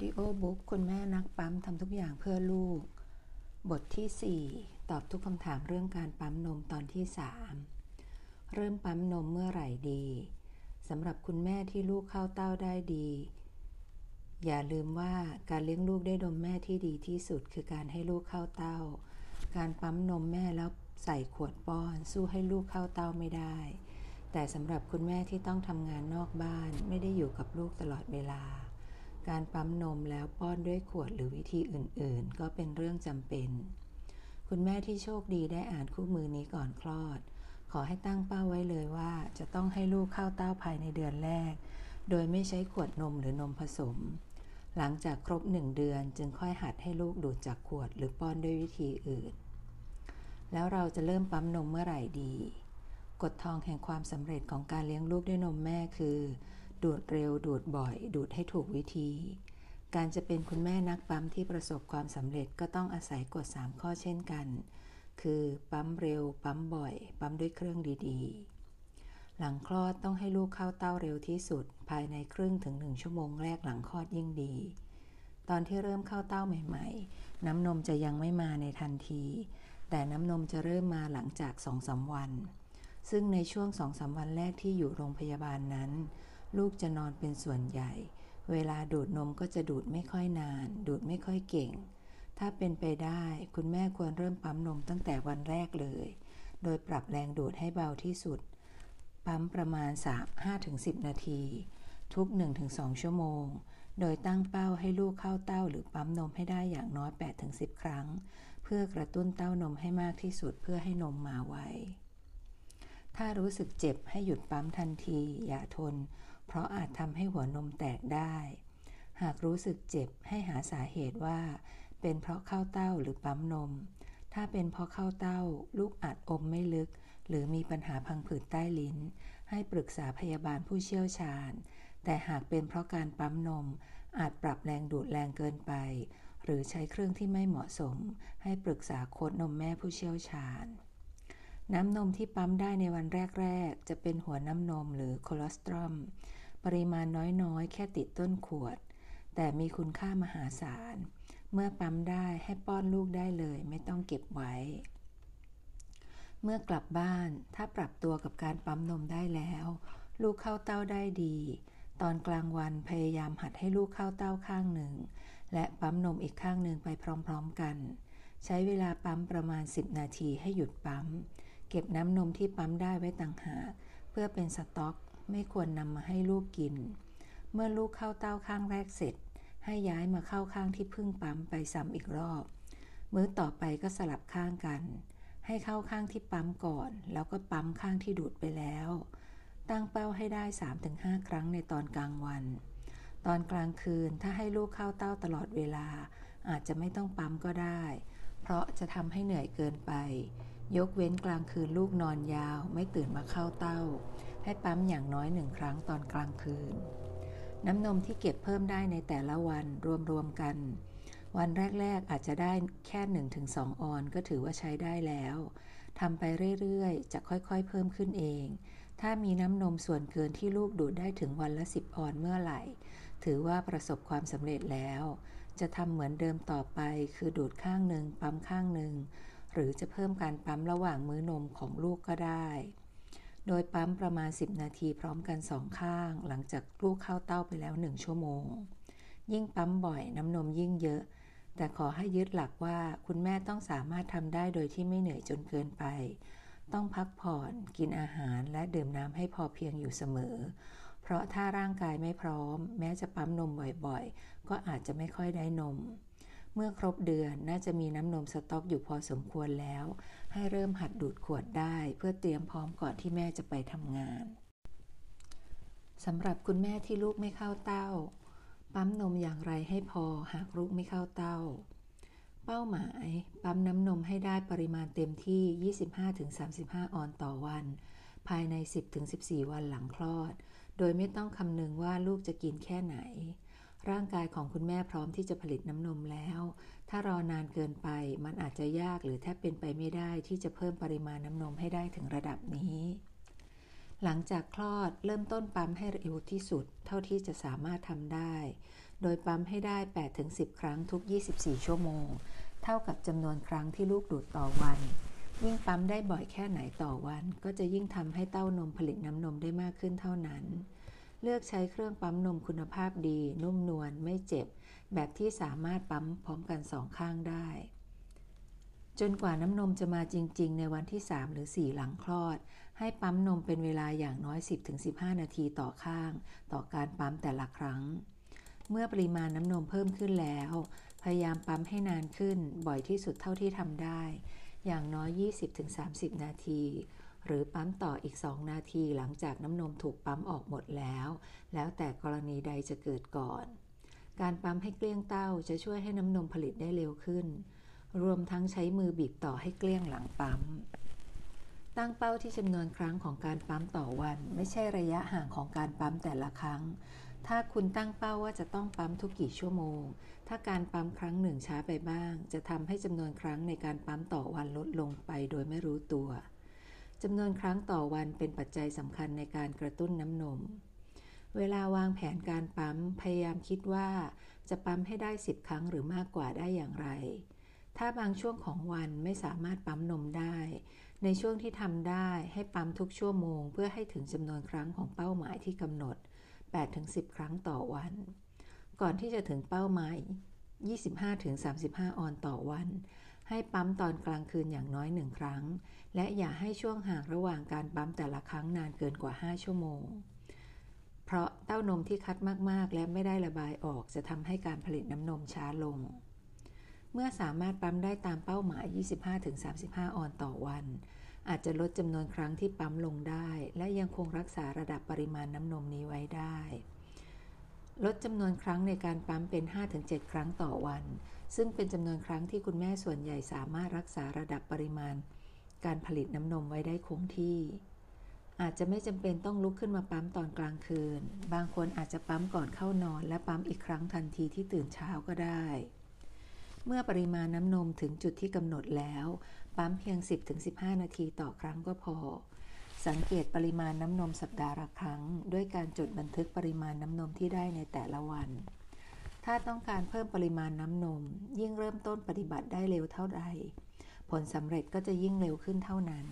ดิโอบุ๊กคุณแม่นักปั๊มทำทุกอย่างเพื่อลูก บทที่ 4 ตอบทุกคำถามเรื่องการปั๊มนมตอนที่ 3 เริ่มปั๊มนมเมื่อไหร่ดีสำหรับคุณแม่ที่ลูกเข้าเต้าได้ดี อย่าลืมว่าการเลี้ยงลูกได้นมแม่ที่ดีที่สุด คือการให้ลูกเข้าเต้า การปั๊มนมแม่แล้วใส่ขวดป้อน สู้ให้ลูกเข้าเต้าไม่ได้ แต่สำหรับคุณแม่ที่ต้องทำงานนอกบ้านไม่ได้อยู่กับลูกตลอดเวลา การปั๊มนมแล้วป้อนด้วยขวดหรือวิธีอื่นๆ ก็เป็นเรื่องจำเป็น คุณแม่ที่โชคดีได้อ่านคู่มือนี้ก่อนคลอด ขอให้ตั้งเป้าไว้เลยว่า จะต้องให้ลูกเข้าเต้าภายในเดือนแรก โดยไม่ใช้ขวดนมหรือนมผสม หลังจากครบหนึ่งเดือนจึงค่อยหัดให้ลูกดูดจากขวดหรือป้อนด้วยวิธีอื่น แล้วเราจะเริ่มปั๊มนมเมื่อไหร่ดี กฎทองแห่งความสำเร็จของการเลี้ยงลูกด้วยนมแม่คือ ดูดเร็วดูดบ่อย ดูดให้ถูกวิธี การจะเป็นคุณแม่นักปั๊มที่ประสบความสำเร็จก็ต้องอาศัยกฎ 3 ข้อเช่นกัน คือปั๊มเร็ว ปั๊มบ่อย ปั๊มด้วยเครื่องดีๆ หลังคลอดต้องให้ลูกเข้าเต้าเร็วที่สุด ภายในครึ่งถึงหนึ่งชั่วโมงแรกหลังคลอดยิ่งดี ตอนที่เริ่มเข้าเต้าใหม่ ๆ น้ำนมจะยังไม่มาในทันที แต่น้ำนมจะเริ่มมาหลังจากสองสาวัน ซึ่งในช่วงสองสาวันแรกที่อยู่โรงพยาบาลนั้น ลูกจะนอนเป็นส่วนใหญ่ เวลาดูดนมก็จะดูดไม่ค่อยนาน ดูดไม่ค่อยเก่ง ถ้าเป็นไปได้คุณแม่ควรเริ่มปั๊มนมตั้งแต่วันแรกเลย โดยปรับแรงดูดให้เบาที่สุด ปั๊มประมาณ5-10 นาที ทุก 1-2 ชั่วโมง โดยตั้งเป้าให้ลูกเข้าเต้าหรือปั๊มนมให้ได้อย่างน้อย 8-10 ครั้ง เพื่อกระตุ้นเต้านมให้มากที่สุดเพื่อให้นมมาไวถ้ารู้สึกเจ็บให้หยุดปั๊มทันที อย่าทน เพราะอาจทำให้หัวนมแตกได้ หากรู้สึกเจ็บให้หาสาเหตุว่า เป็นเพราะเข้าเต้าหรือปั๊มนม ถ้าเป็นเพราะเข้าเต้า ลูกอาจอมไม่ลึก หรือมีปัญหาพังผืดใต้ลิ้น ให้ปรึกษาพยาบาลผู้เชี่ยวชาญ แต่หากเป็นเพราะการปั๊มนม อาจปรับแรงดูดแรงเกินไป หรือใช้เครื่องที่ไม่เหมาะสม ให้ปรึกษาโค้ดนมแม่ผู้เชี่ยวชาญน้ำนมที่ปั๊มได้ในวันแรก ๆ จะเป็นหัวน้ำนมหรือโคลอสตรอม ปริมาณน้อยๆ แค่ติดต้นขวด แต่มีคุณค่ามหาศาล เมื่อปั๊มได้ให้ป้อนลูกได้เลย ไม่ต้องเก็บไว้ เมื่อกลับบ้านถ้าปรับตัวกับการปั๊มนมได้แล้ว ลูกเข้าเต้าได้ดี ตอนกลางวันพยายามหัดให้ลูกเข้าเต้าข้างหนึ่ง และปั๊มนมอีกข้างหนึ่งไปพร้อมๆกัน ใช้เวลาปั๊มประมาณ 10 นาทีให้หยุดปั๊ม เก็บน้ำนมที่ปั๊มได้ไว้ต่างหากเพื่อเป็นสต็อก ไม่ควรนำมาให้ลูกกิน เมื่อลูกเข้าเต้าข้างแรกเสร็จ ให้ย้ายมาเข้าข้างที่พึ่งปั๊มไปซ้ำอีกรอบ มื้อต่อไปก็สลับข้างกัน ให้เข้าข้างที่ปั๊มก่อน แล้วก็ปั๊มข้างที่ดูดไปแล้ว ตั้งเป้าให้ได้ 3-5 ครั้งในตอนกลางวัน ตอนกลางคืนถ้าให้ลูกเข้าเต้าตลอดเวลา อาจจะไม่ต้องปั๊มก็ได้ เพราะจะทำให้เหนื่อยเกินไปยกเว้นกลางคืนลูกนอนยาวไม่ตื่นมาเข้าเต้า ให้ปั๊มอย่างน้อยหนึ่งครั้งตอนกลางคืน น้ำนมที่เก็บเพิ่มได้ในแต่ละวันรวมๆกัน วันแรกๆอาจจะได้แค่ 1-2 ออนก็ถือว่าใช้ได้แล้วทำไปเรื่อยๆ จะค่อยๆ เพิ่มขึ้นเอง ถ้ามีน้ำนมส่วนเกินที่ลูกดูดได้ถึงวันละ 10 ออนเมื่อไหร่ ถือว่าประสบความสำเร็จแล้ว จะทำเหมือนเดิมต่อไป คือดูดข้างหนึ่งปั๊มข้างหนึ่ง หรือจะเพิ่มการปั๊มระหว่างมื้อนมของลูกก็ได้ โดยปั๊มประมาณ 10 นาทีพร้อมกันสองข้าง หลังจากลูกเข้าเต้าไปแล้ว 1 ชั่วโมง ยิ่งปั๊มบ่อยน้ำนมยิ่งเยอะ แต่ขอให้ยึดหลักว่าคุณแม่ต้องสามารถทำได้โดยที่ไม่เหนื่อยจนเกินไป ต้องพักผ่อนกินอาหารและดื่มน้ำให้พอเพียงอยู่เสมอ เพราะถ้าร่างกายไม่พร้อม แม้จะปั๊มนมบ่อยๆ ก็อาจจะไม่ค่อยได้นมเมื่อครบเดือนน่าจะมีน้ำนมสต๊อกอยู่พอสมควรแล้ว ให้เริ่มหัดดูดขวดได้ เพื่อเตรียมพร้อมก่อนที่แม่จะไปทำงานสำหรับคุณแม่ที่ลูกไม่เข้าเต้า ปั๊มนมอย่างไรให้พอหากลูกไม่เข้าเต้า เป้าหมายปั๊มน้ำนมให้ได้ปริมาณเต็มที่ 25-35 ออนต่อวัน ภายใน 10-14 วันหลังคลอด โดยไม่ต้องคำนึงว่าลูกจะกินแค่ไหน ร่างกายของคุณแม่พร้อมที่จะผลิตน้ำนมแล้ว ถ้ารอนานเกินไปมันอาจจะยากหรือแทบเป็นไปไม่ได้ที่จะเพิ่มปริมาณน้ำนมให้ได้ถึงระดับนี้ หลังจากคลอดเริ่มต้นปั๊มให้เร็วที่สุด เท่าที่จะสามารถทำได้ โดยปั๊มให้ได้ 8-10 ครั้งทุก 24 ชั่วโมง เท่ากับจำนวนครั้งที่ลูกดูดต่อวัน ยิ่งปั๊มได้บ่อยแค่ไหนต่อวัน ก็จะยิ่งทำให้เต้านมผลิตน้ำนมได้มากขึ้นเท่านั้น เลือกใช้เครื่องปั๊มนมคุณภาพดี นุ่มนวลไม่เจ็บ แบบที่สามารถปั๊มพร้อมกันสองข้างได้ จนกว่าน้ำนมจะมาจริง ๆ ในวันที่ 3 หรือ 4 หลังคลอด ให้ปั๊มนมเป็นเวลาอย่างน้อย 10-15 นาทีต่อข้าง ต่อการปั๊มแต่ละครั้ง เมื่อปริมาณน้ำนมเพิ่มขึ้นแล้ว พยายามปั๊มให้นานขึ้นบ่อยที่สุดเท่าที่ทำได้ อย่างน้อย 20-30 นาที หรือปั๊มต่ออีก 2 นาทีหลังจากน้ำนมถูกปั๊มออกหมดแล้ว แล้วแต่กรณีใดจะเกิดก่อน การปั๊มให้เกลี้ยงเต้าจะช่วยให้น้ำนมผลิตได้เร็วขึ้น รวมทั้งใช้มือบีบต่อให้เกลี้ยงหลังปั๊ม ตั้งเป้าที่จำนวนครั้งของการปั๊มต่อวัน ไม่ใช่ระยะห่างของการปั๊มแต่ละครั้งถ้าคุณตั้งเป้าว่าจะต้องปั๊มทุกกี่ชั่วโมง ถ้าการปั๊มครั้งหนึ่งช้าไปบ้าง จะทำให้จำนวนครั้งในการปั๊มต่อวันลดลงไปโดยไม่รู้ตัว จำนวนครั้งต่อวันเป็นปัจจัยสำคัญในการกระตุ้นน้ำนม เวลาวางแผนการปั๊มพยายามคิดว่า จะปั๊มให้ได้ 10 ครั้งหรือมากกว่าได้อย่างไร ถ้าบางช่วงของวันไม่สามารถปั๊มนมได้ ในช่วงที่ทำได้ให้ปั๊มทุกชั่วโมง เพื่อให้ถึงจำนวนครั้งของเป้าหมายที่กำหนด 8-10 ครั้งต่อวัน ก่อนที่จะถึงเป้าหมาย 25-35 ออนต่อวัน ให้ปั๊มตอนกลางคืนอย่างน้อยหนึ่งครั้ง และอย่าให้ช่วงห่างระหว่างการปั๊มแต่ละครั้งนานเกินกว่า 5 ชั่วโมง เพราะเต้านมที่คัดมากๆ และไม่ได้ระบายออกจะทำให้การผลิตน้ำนมช้าลง เมื่อสามารถปั๊มได้ตามเป้าหมาย 25-35 ออนต่อวัน อาจจะลดจำนวนครั้งที่ปั๊มลงได้ และยังคงรักษาระดับปริมาณน้ำนมนี้ไว้ได้ลดจำนวนครั้งในการปั๊มเป็น 5-7 ครั้งต่อวัน ซึ่งเป็นจำนวนครั้งที่คุณแม่ส่วนใหญ่สามารถรักษาระดับปริมาณ การผลิตน้ำนมไว้ได้คงที่ อาจจะไม่จำเป็นต้องลุกขึ้นมาปั๊มตอนกลางคืน บางคนอาจจะปั๊มก่อนเข้านอน และปั๊มอีกครั้งทันทีที่ตื่นเช้าก็ได้ เมื่อปริมาณน้ำนมถึงจุดที่กำหนดแล้ว ปั๊มเพียง 10-15 นาทีต่อครั้งก็พอสังเกตปริมาณน้ำนมสัปดาห์ละครั้ง ด้วยการจดบันทึกปริมาณน้ำนมที่ได้ในแต่ละวัน ถ้าต้องการเพิ่มปริมาณน้ำนม ยิ่งเริ่มต้นปฏิบัติได้เร็วเท่าใด ผลสำเร็จก็จะยิ่งเร็วขึ้นเท่านั้น